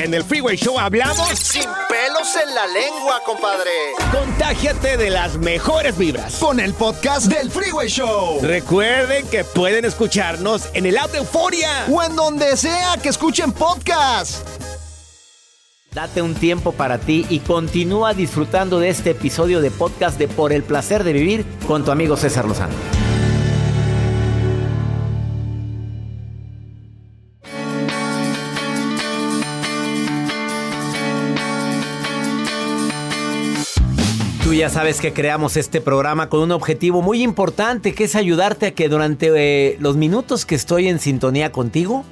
En el Freeway Show hablamos sin pelos en la lengua, compadre. Contágiate de las mejores vibras. Con el podcast del Freeway Show. Recuerden que pueden escucharnos en el app de Euforia. O en donde sea que escuchen podcast. Date un tiempo para ti y continúa disfrutando de este episodio de podcast de Por el placer de vivir con tu amigo César Lozano. Ya sabes que creamos este programa con un objetivo muy importante que es ayudarte a que durante eh, los minutos que estoy en sintonía contigo,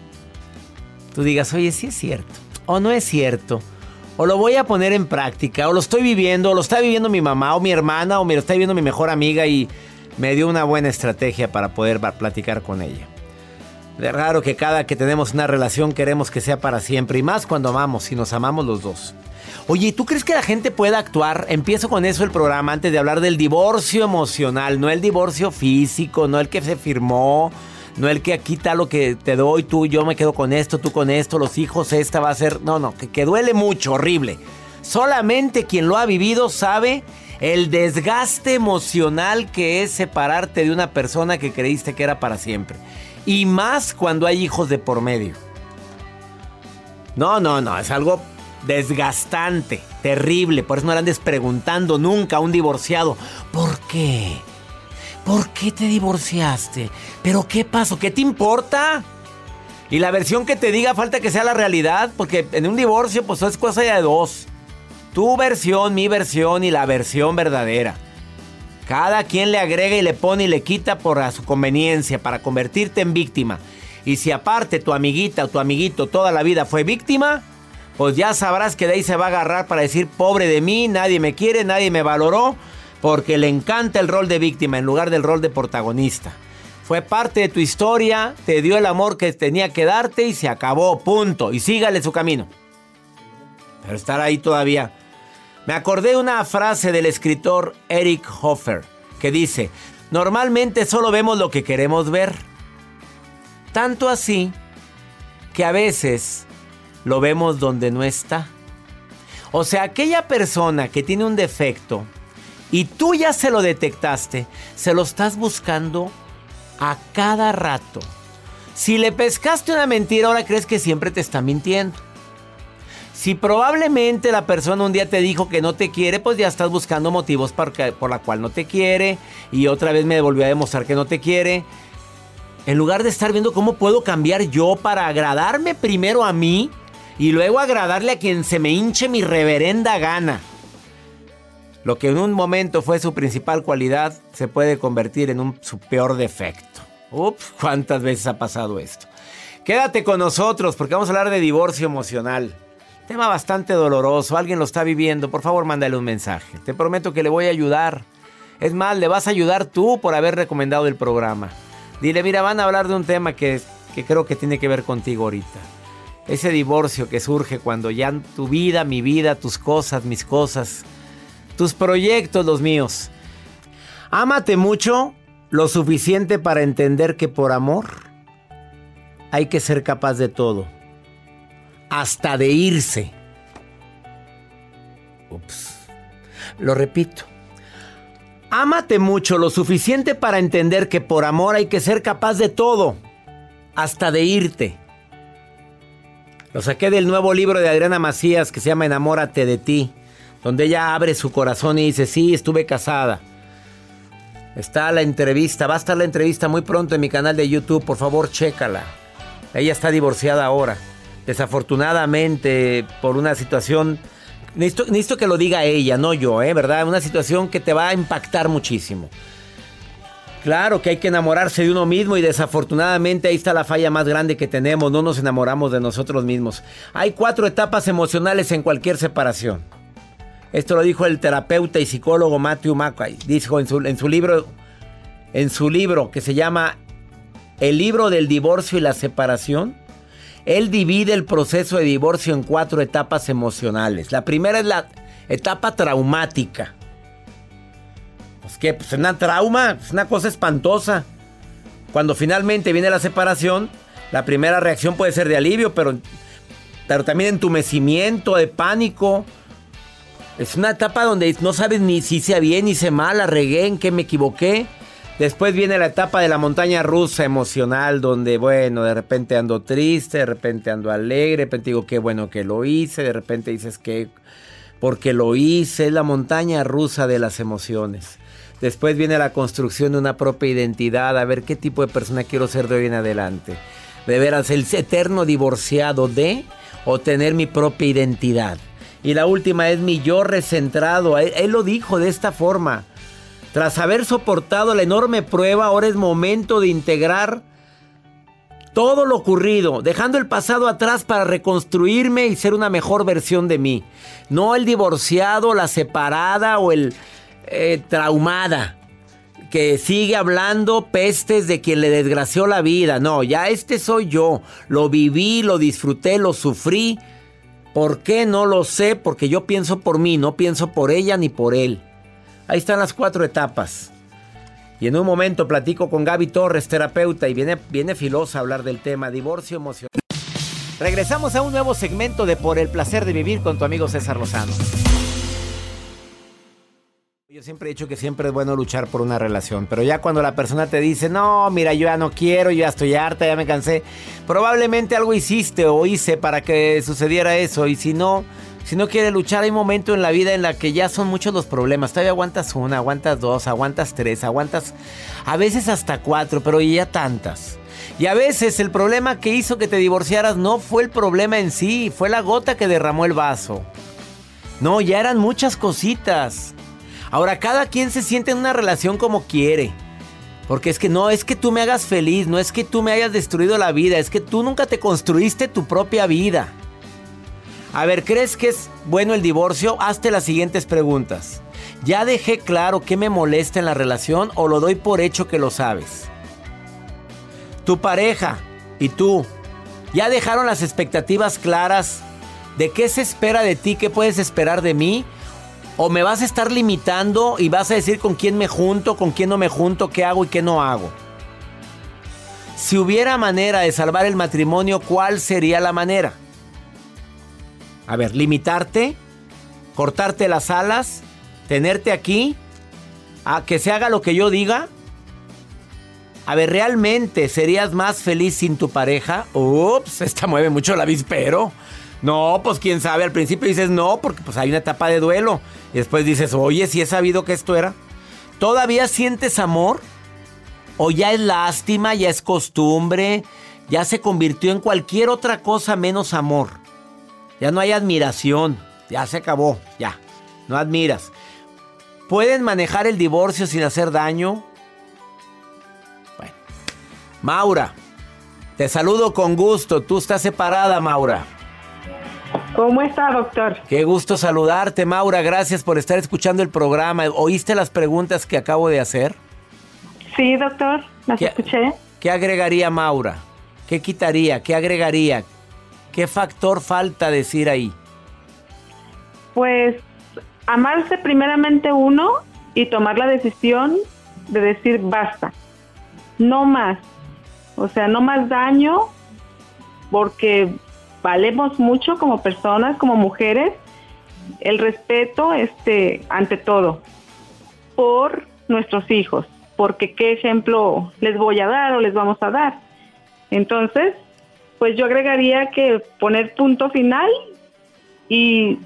tú digas, oye, sí es cierto, o no es cierto, o lo voy a poner en práctica, o lo estoy viviendo, o lo está viviendo mi mamá o mi hermana, o me lo está viviendo mi mejor amiga y me dio una buena estrategia para poder platicar con ella. Es raro que cada que tenemos una relación queremos que sea para siempre, y más cuando amamos y nos amamos los dos. Oye, ¿tú crees que la gente pueda actuar? Empiezo con eso el programa antes de hablar del divorcio emocional, no el divorcio físico, no el que se firmó, no el que aquí está lo que te doy, tú, yo me quedo con esto, tú con esto, los hijos, esta va a ser. No, no, que, que duele mucho, horrible. Solamente quien lo ha vivido sabe el desgaste emocional que es separarte de una persona que creíste que era para siempre. Y más cuando hay hijos de por medio. No, no, no, es algo desgastante, terrible. Por eso no andes preguntando nunca a un divorciado, ¿por qué? ¿Por qué te divorciaste? ¿Pero qué pasó? ¿Qué te importa? Y la versión que te diga falta que sea la realidad, porque en un divorcio pues es cosa de dos. Tu versión, mi versión y la versión verdadera. Cada quien le agrega y le pone y le quita por a su conveniencia para convertirte en víctima. Y si aparte tu amiguita o tu amiguito toda la vida fue víctima, pues ya sabrás que de ahí se va a agarrar para decir, pobre de mí, nadie me quiere, nadie me valoró, porque le encanta el rol de víctima en lugar del rol de protagonista. Fue parte de tu historia, te dio el amor que tenía que darte y se acabó, punto. Y sígale su camino. Pero estar ahí todavía. Me acordé una frase del escritor Eric Hoffer que dice, normalmente solo vemos lo que queremos ver. Tanto así que a veces lo vemos donde no está. O sea, aquella persona que tiene un defecto y tú ya se lo detectaste, se lo estás buscando a cada rato. Si le pescaste una mentira, ahora crees que siempre te está mintiendo. Si probablemente la persona un día te dijo que no te quiere, pues ya estás buscando motivos por, por la cual no te quiere y otra vez me volvió a demostrar que no te quiere. En lugar de estar viendo cómo puedo cambiar yo para agradarme primero a mí, y luego agradarle a quien se me hinche mi reverenda gana. Lo que en un momento fue su principal cualidad se puede convertir en un, su peor defecto. Ups, ¿cuántas veces ha pasado esto? Quédate con nosotros porque vamos a hablar de divorcio emocional. Tema bastante doloroso, alguien lo está viviendo, por favor mándale un mensaje. Te prometo que le voy a ayudar. Es más, le vas a ayudar tú por haber recomendado el programa. Dile, mira, van a hablar de un tema que, que creo que tiene que ver contigo ahorita ese divorcio que surge cuando ya tu vida, mi vida, tus cosas, mis cosas, tus proyectos, los míos. Ámate mucho, lo suficiente para entender que por amor hay que ser capaz de todo, hasta de irse. Ups. Lo repito. Ámate mucho, lo suficiente para entender que por amor hay que ser capaz de todo, hasta de irte. Lo saqué del nuevo libro de Adriana Macías que se llama Enamórate de ti, donde ella abre su corazón y dice, sí, estuve casada. Está la entrevista, va a estar la entrevista muy pronto en mi canal de YouTube, por favor, chécala. Ella está divorciada ahora. Desafortunadamente, por una situación... Necesito, que lo diga ella, no yo, ¿eh? ¿Verdad? Una situación que te va a impactar muchísimo. Claro que hay que enamorarse de uno mismo y desafortunadamente ahí está la falla más grande que tenemos, no nos enamoramos de nosotros mismos. Hay cuatro etapas emocionales en cualquier separación. Esto lo dijo el terapeuta y psicólogo Matthew McQuay. Dijo en su libro, en su libro que se llama El libro del divorcio y la separación. Él divide el proceso de divorcio en cuatro etapas emocionales. La primera es la etapa traumática que pues una trauma, es una cosa espantosa. Cuando finalmente viene la separación, la primera reacción puede ser de alivio, pero pero también entumecimiento, de pánico. Es una etapa donde no sabes ni si hice bien, ni hice mal, la regué, en qué me equivoqué. Después viene la etapa de la montaña rusa emocional, donde, bueno, de repente ando triste, de repente ando alegre, de repente digo, qué bueno que lo hice, de repente dices que porque lo hice, es la montaña rusa de las emociones. Después viene la construcción de una propia identidad, a ver qué tipo de persona quiero ser de hoy en adelante. De veras, el eterno divorciado de o tener mi propia identidad. Y la última es mi yo recentrado. él lo dijo de esta forma. Tras haber soportado la enorme prueba, ahora es momento de integrar todo lo ocurrido, dejando el pasado atrás para reconstruirme y ser una mejor versión de mí. No el divorciado, la separada o el eh, traumada que sigue hablando pestes de quien le desgració la vida. No, ya este soy yo. Lo viví, lo disfruté, lo sufrí. ¿Por qué? No lo sé, porque yo pienso por mí, no pienso por ella ni por él. Ahí están las cuatro etapas. Y en un momento platico con Gaby Torres, terapeuta, y viene, viene filosa a hablar del tema divorcio emocional. Regresamos a un nuevo segmento de Por el placer de vivir con tu amigo César Lozano. Yo siempre he dicho que siempre es bueno luchar por una relación, pero ya cuando la persona te dice, no, mira, yo ya no quiero, yo ya estoy harta, ya me cansé, probablemente algo hiciste o hice para que sucediera eso, y si no, si no quiere luchar, hay momento en la vida en la que ya son muchos los problemas. Todavía aguantas una, aguantas dos, aguantas tres, aguantas a veces hasta cuatro, pero ya tantas. Y a veces el problema que hizo que te divorciaras no fue el problema en sí, fue la gota que derramó el vaso. No, ya eran muchas cositas. Ahora cada quien se siente en una relación como quiere. Porque es que no es que tú me hagas feliz, no es que tú me hayas destruido la vida, es que tú nunca te construiste tu propia vida. A ver, ¿crees que es bueno el divorcio? Hazte las siguientes preguntas. ¿Ya dejé claro qué me molesta en la relación o lo doy por hecho que lo sabes? Tu pareja y tú, ¿ya dejaron las expectativas claras de qué se espera de ti, qué puedes esperar de mí? ¿O me vas a estar limitando y vas a decir con quién me junto, con quién no me junto, qué hago y qué no hago? Si hubiera manera de salvar el matrimonio, ¿cuál sería la manera? A ver, limitarte, cortarte las alas, tenerte aquí, a que se haga lo que yo diga. A ver, ¿realmente serías más feliz sin tu pareja? Ups, esta mueve mucho la vispero. No, pues quién sabe, al principio dices no, porque pues hay una etapa de duelo. Y después dices, oye, si he sabido que esto era. ¿Todavía sientes amor? ¿O ya es lástima, ya es costumbre, ya se convirtió en cualquier otra cosa menos amor? Ya no hay admiración. Ya se acabó. Ya. No admiras. ¿Pueden manejar el divorcio sin hacer daño? Bueno. Maura. Te saludo con gusto. Tú estás separada, Maura. ¿Cómo está, doctor? Qué gusto saludarte, Maura. Gracias por estar escuchando el programa. ¿Oíste las preguntas que acabo de hacer? Sí, doctor. Las escuché. ¿Qué agregaría Maura? ¿Qué quitaría? ¿Qué agregaría? ¿Qué factor falta decir ahí? Pues amarse primeramente uno y tomar la decisión de decir basta, no más, o sea, no más daño, porque valemos mucho como personas, como mujeres, el respeto este, ante todo, por nuestros hijos, porque qué ejemplo les voy a dar o les vamos a dar. Entonces, pues yo agregaría que poner punto final y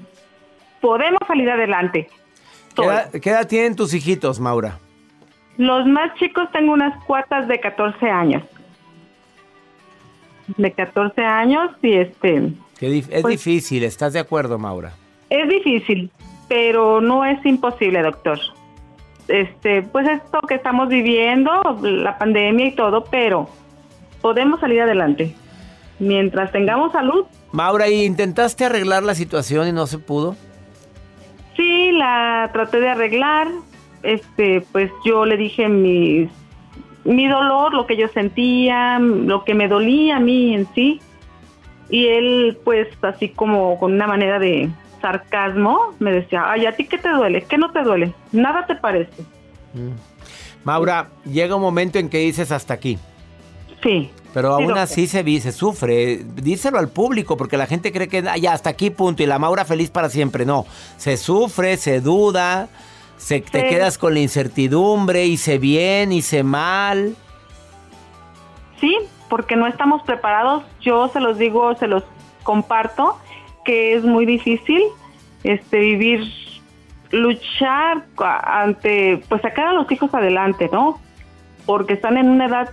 podemos salir adelante. ¿Qué edad, tienen tus hijitos, Maura? Los más chicos tengo unas cuatas de 14 años. De 14 años y este... es pues difícil, ¿estás de acuerdo, Maura? Es difícil, pero no es imposible, doctor. Este, pues esto que estamos viviendo, la pandemia y todo, pero podemos salir adelante mientras tengamos salud. Maura, ¿y intentaste arreglar la situación y no se pudo? Sí, la traté de arreglar. Este, pues yo le dije mi, mi dolor, lo que yo sentía, lo que me dolía a mí en sí. Y él, pues así como con una manera de sarcasmo, me decía, ay, ¿a ti qué te duele? ¿Qué no te duele? Nada te parece. Mm. Maura, llega un momento en que dices hasta aquí. Sí. Pero aún así se, se sufre. Díselo al público, porque la gente cree que "Ah, ya hasta aquí punto y la Maura feliz para siempre. No, se sufre, se duda, se, te quedas con la incertidumbre, hice bien, hice mal. Sí, porque no estamos preparados. Yo se los digo, se los comparto, que es muy difícil este vivir, luchar ante, pues sacar a los hijos adelante, ¿no? Porque están en una edad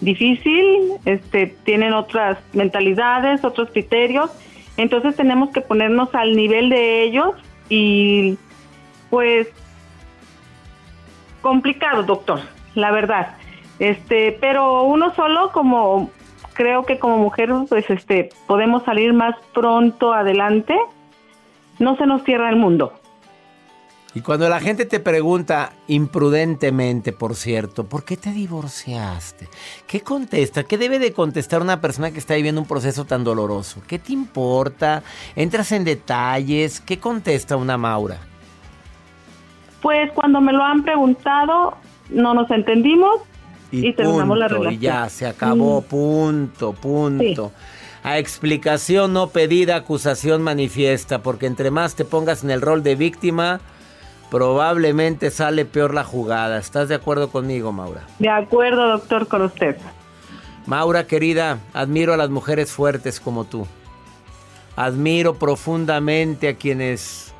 difícil, este, tienen otras mentalidades, otros criterios, entonces tenemos que ponernos al nivel de ellos y pues complicado, doctor, la verdad. Este, pero uno solo como creo que como mujer pues este podemos salir más pronto adelante. No se nos cierra el mundo. Y cuando la gente te pregunta, imprudentemente, por cierto, ¿por qué te divorciaste? ¿Qué contesta? ¿Qué debe de contestar una persona que está viviendo un proceso tan doloroso? ¿Qué te importa? ¿Entras en detalles? ¿Qué contesta una Maura? Pues cuando me lo han preguntado, no nos entendimos y, terminamos la punto, relación. Y ya, se acabó, Mm. punto, punto. A explicación no pedida, acusación manifiesta, porque entre más te pongas en el rol de víctima, probablemente sale peor la jugada. ¿Estás de acuerdo conmigo, Maura? De acuerdo, doctor, con usted. Maura, querida, admiro a las mujeres fuertes como tú. Admiro profundamente a quienes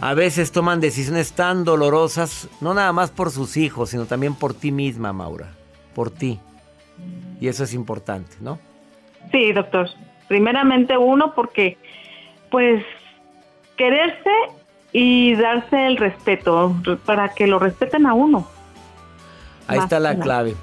a veces toman decisiones tan dolorosas, no nada más por sus hijos, sino también por ti misma, Maura. Por ti. Y eso es importante, ¿no? Sí, doctor. Primeramente uno porque pues quererse y darse el respeto para que lo respeten a uno. Ahí Más está la clave.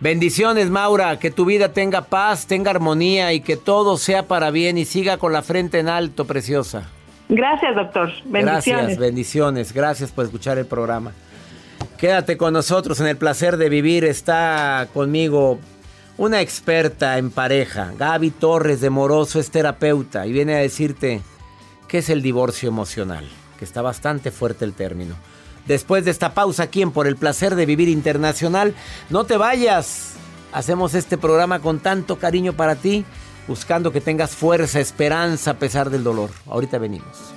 Bendiciones, Maura. Que tu vida tenga paz, tenga armonía y que todo sea para bien y siga con la frente en alto, preciosa. Gracias, doctor. Bendiciones. Gracias, bendiciones. Gracias por escuchar el programa. Quédate con nosotros en el placer de vivir. Está conmigo una experta en pareja. Gaby Torres de Moroso es terapeuta y viene a decirte qué es el divorcio emocional, está bastante fuerte el término. Después de esta pausa aquí en Por el placer de vivir internacional, no te vayas. Hacemos este programa con tanto cariño para ti, buscando que tengas fuerza, esperanza a pesar del dolor. Ahorita venimos.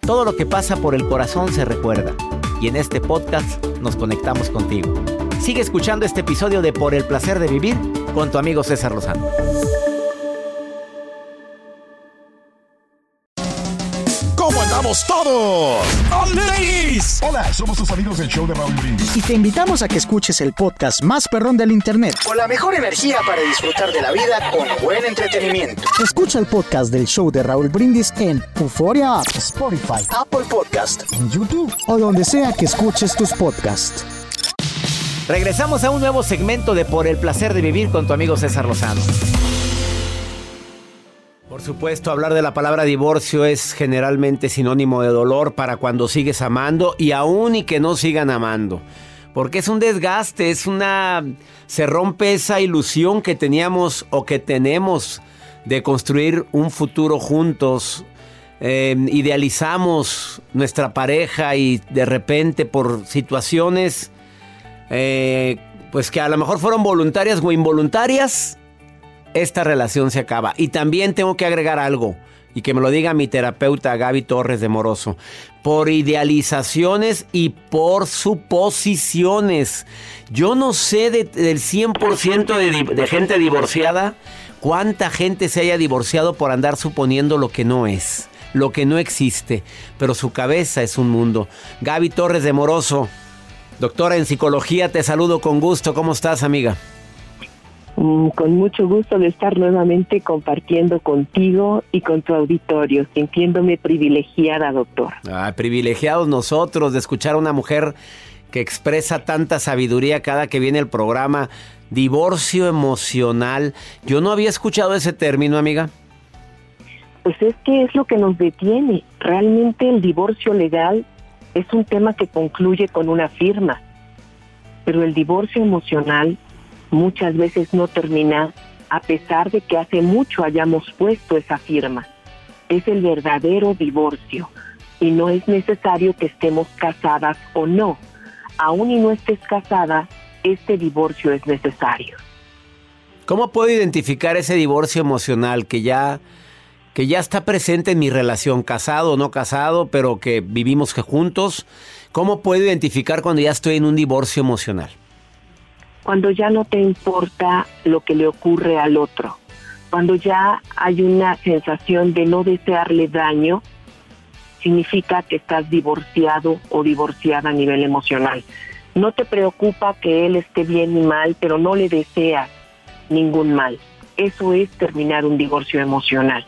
Todo lo que pasa por el corazón se recuerda. Y en este podcast nos conectamos contigo. Sigue escuchando este episodio de Por el placer de vivir con tu amigo César Lozano. ¿Cómo andamos todos? ¡Ladies! Hola, somos tus amigos del show de Raúl Brindis. y te invitamos a que escuches el podcast más perrón del internet. Con la mejor energía para disfrutar de la vida con buen entretenimiento. Escucha el podcast del show de Raúl Brindis en Euforia App, Spotify, Apple Podcast. en YouTube o donde sea que escuches tus podcasts. Regresamos a un nuevo segmento de Por el placer de vivir con tu amigo César Lozano. Supuesto, hablar de la palabra divorcio es generalmente sinónimo de dolor para cuando sigues amando y aún y que no sigan amando. Porque es un desgaste, es una... se rompe esa ilusión que teníamos o que tenemos de construir un futuro juntos. Eh, idealizamos nuestra pareja y de repente por situaciones eh, pues que a lo mejor fueron voluntarias o involuntarias, esta relación se acaba. Y también tengo que agregar algo, y que me lo diga mi terapeuta Gaby Torres de Moroso, por idealizaciones y por suposiciones. Yo no sé de- del 100% de, de gente divorciada, cuánta gente se haya divorciado por andar suponiendo lo que no es. Lo que no existe, pero su cabeza es un mundo. Gaby Torres de Moroso, Doctora en psicología, te saludo con gusto. ¿Cómo estás, amiga? Mm, Con mucho gusto de estar nuevamente compartiendo contigo y con tu auditorio, sintiéndome privilegiada, doctor. Ah, privilegiados nosotros de escuchar a una mujer que expresa tanta sabiduría cada que viene el programa. Divorcio emocional. Yo no había escuchado ese término, amiga. Pues es que es lo que nos detiene. Realmente el divorcio legal es un tema que concluye con una firma, pero el divorcio emocional muchas veces no termina a pesar de que hace mucho hayamos puesto esa firma. Es el verdadero divorcio, y no es necesario que estemos casadas o no. Aún y no estés casada, este divorcio es necesario. ¿Cómo puedo identificar ese divorcio emocional que ya que ya está presente en mi relación, casado o no casado, pero que vivimos juntos? ¿Cómo puedo identificar cuando ya estoy en un divorcio emocional? Cuando ya no te importa lo que le ocurre al otro, cuando ya hay una sensación de no desearle daño, significa que estás divorciado o divorciada a nivel emocional. No te preocupa que él esté bien y mal, pero no le deseas ningún mal. Eso es terminar un divorcio emocional.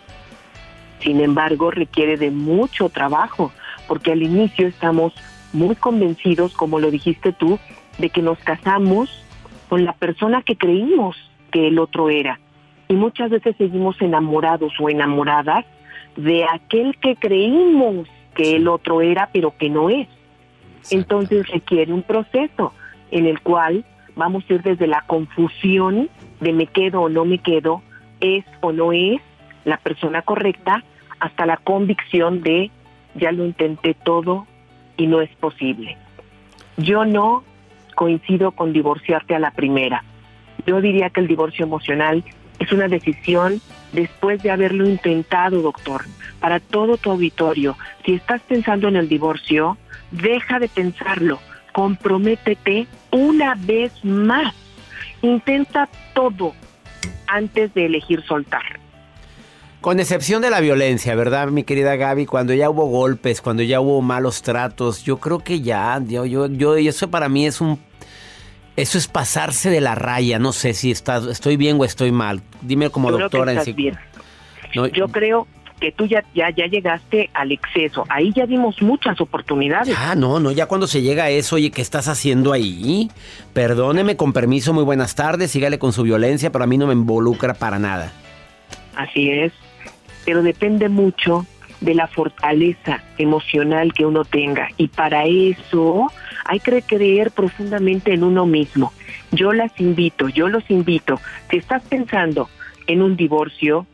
Sin embargo, requiere de mucho trabajo, porque al inicio estamos muy convencidos, como lo dijiste tú, de que nos casamos con la persona que creímos que el otro era. Y muchas veces seguimos enamorados o enamoradas de aquel que creímos que el otro era, pero que no es. Entonces requiere un proceso en el cual vamos a ir desde la confusión de me quedo o no me quedo, es o no es la persona correcta, hasta la convicción de ya lo intenté todo y no es posible. Yo no coincido con divorciarte a la primera. Yo diría que el divorcio emocional es una decisión después de haberlo intentado, doctor. Para todo tu auditorio, si estás pensando en el divorcio, deja de pensarlo, comprométete una vez más. Intenta todo antes de elegir soltar. Con excepción de la violencia, ¿verdad, mi querida Gaby? Cuando ya hubo golpes, cuando ya hubo malos tratos, yo creo que ya, yo, yo, yo, eso para mí es un, eso es pasarse de la raya. No sé si está, estoy bien o estoy mal. Dime como doctora en sí. yo creo que tú ya, ya, ya llegaste al exceso. Ahí ya dimos muchas oportunidades. Ah, no, no, ya cuando se llega a eso, oye, ¿qué estás haciendo ahí? Perdóneme, con permiso, muy buenas tardes, sígale con su violencia, pero a mí no me involucra para nada. Así es pero depende mucho de la fortaleza emocional que uno tenga y para eso hay que creer profundamente en uno mismo. Yo las invito, yo los invito, si estás pensando en un divorcio,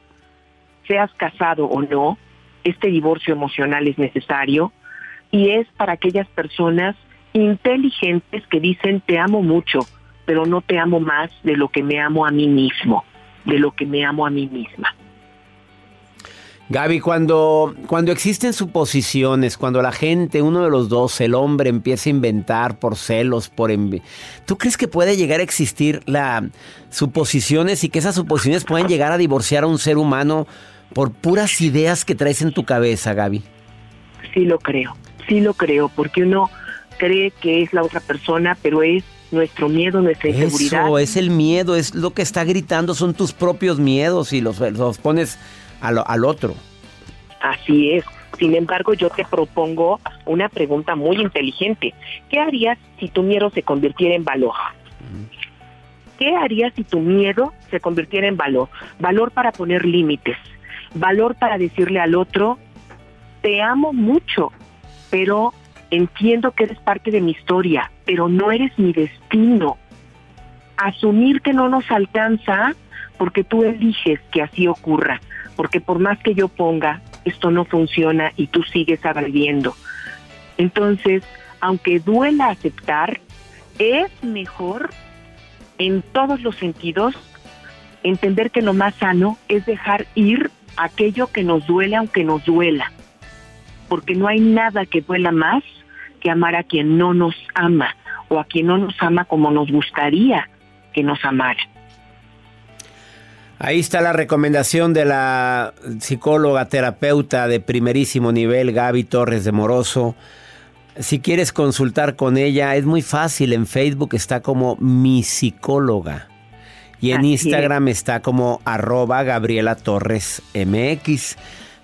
seas casado o no, este divorcio emocional es necesario y es para aquellas personas inteligentes que dicen te amo mucho, pero no te amo más de lo que me amo a mí mismo, de lo que me amo a mí misma. Gaby, cuando, cuando existen suposiciones, cuando la gente, uno de los dos, el hombre, empieza a inventar por celos, por ¿tú crees que puede llegar a existir la suposiciones y que esas suposiciones pueden llegar a divorciar a un ser humano por puras ideas que traes en tu cabeza, Gaby? Sí lo creo, sí lo creo, porque uno cree que es la otra persona, pero es nuestro miedo, nuestra inseguridad. Eso, es el miedo, es lo que está gritando, son tus propios miedos y los, los pones al, otro. Así es. Sin embargo, yo te propongo una pregunta muy inteligente. ¿Qué harías si tu miedo se convirtiera en valor? ¿Qué harías si tu miedo se convirtiera en valor? Valor para poner límites, valor para decirle al otro, te amo mucho, pero entiendo que eres parte de mi historia, pero no eres mi destino. Asumir que no nos alcanza porque tú eliges que así ocurra porque por más que yo ponga, esto no funciona y tú sigues agrediendo. Entonces, aunque duela aceptar, es mejor en todos los sentidos entender que lo más sano es dejar ir aquello que nos duele aunque nos duela, porque no hay nada que duela más que amar a quien no nos ama o a quien no nos ama como nos gustaría que nos amara. Ahí está la recomendación de la psicóloga terapeuta de primerísimo nivel, Gaby Torres de Moroso. Si quieres consultar con ella, es muy fácil. En Facebook está como mi psicóloga. Y en Instagram está como arroba Gabriela Torres MX.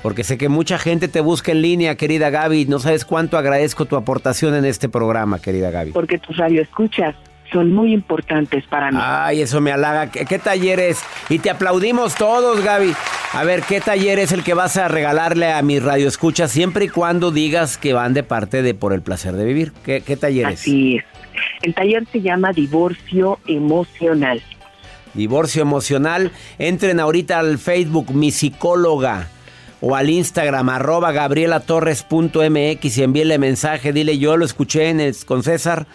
Porque sé que mucha gente te busca en línea, querida Gaby. No sabes cuánto agradezco tu aportación en este programa, querida Gaby. Porque tu radio escuchas son muy importantes para mí. Ay, eso me halaga. ¿Qué, talleres? Y te aplaudimos todos, Gaby. A ver, ¿qué taller es el que vas a regalarle a mi radio escucha siempre y cuando digas que van de parte de Por el Placer de Vivir? ¿Qué, qué taller es? Así es. El taller se llama Divorcio Emocional. Divorcio Emocional. Entren ahorita al Facebook, mi psicóloga o al Instagram arroba gabrielatorres.mx y envíele mensaje, dile yo lo escuché en el, con César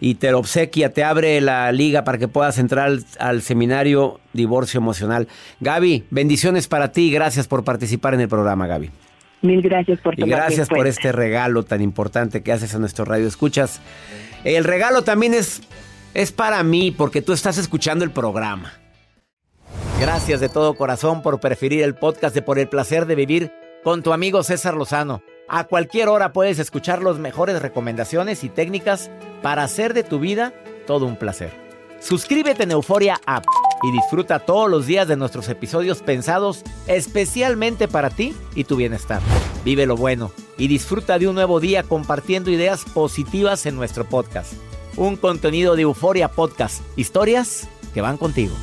y te lo obsequia, te abre la liga para que puedas entrar al, al, seminario Divorcio Emocional. Gaby, bendiciones para ti y gracias por participar en el programa, Gaby. Mil gracias por Y gracias por este regalo tan importante que haces a nuestro radio. Escuchas. El regalo también es, es para mí porque tú estás escuchando el programa. Gracias de todo corazón por preferir el podcast de Por el placer de vivir con tu amigo César Lozano. A cualquier hora puedes escuchar las mejores recomendaciones y técnicas para hacer de tu vida todo un placer. Suscríbete en Euforia App y disfruta todos los días de nuestros episodios pensados especialmente para ti y tu bienestar. Vive lo bueno y disfruta de un nuevo día compartiendo ideas positivas en nuestro podcast. Un contenido de Euforia Podcast, historias que van contigo.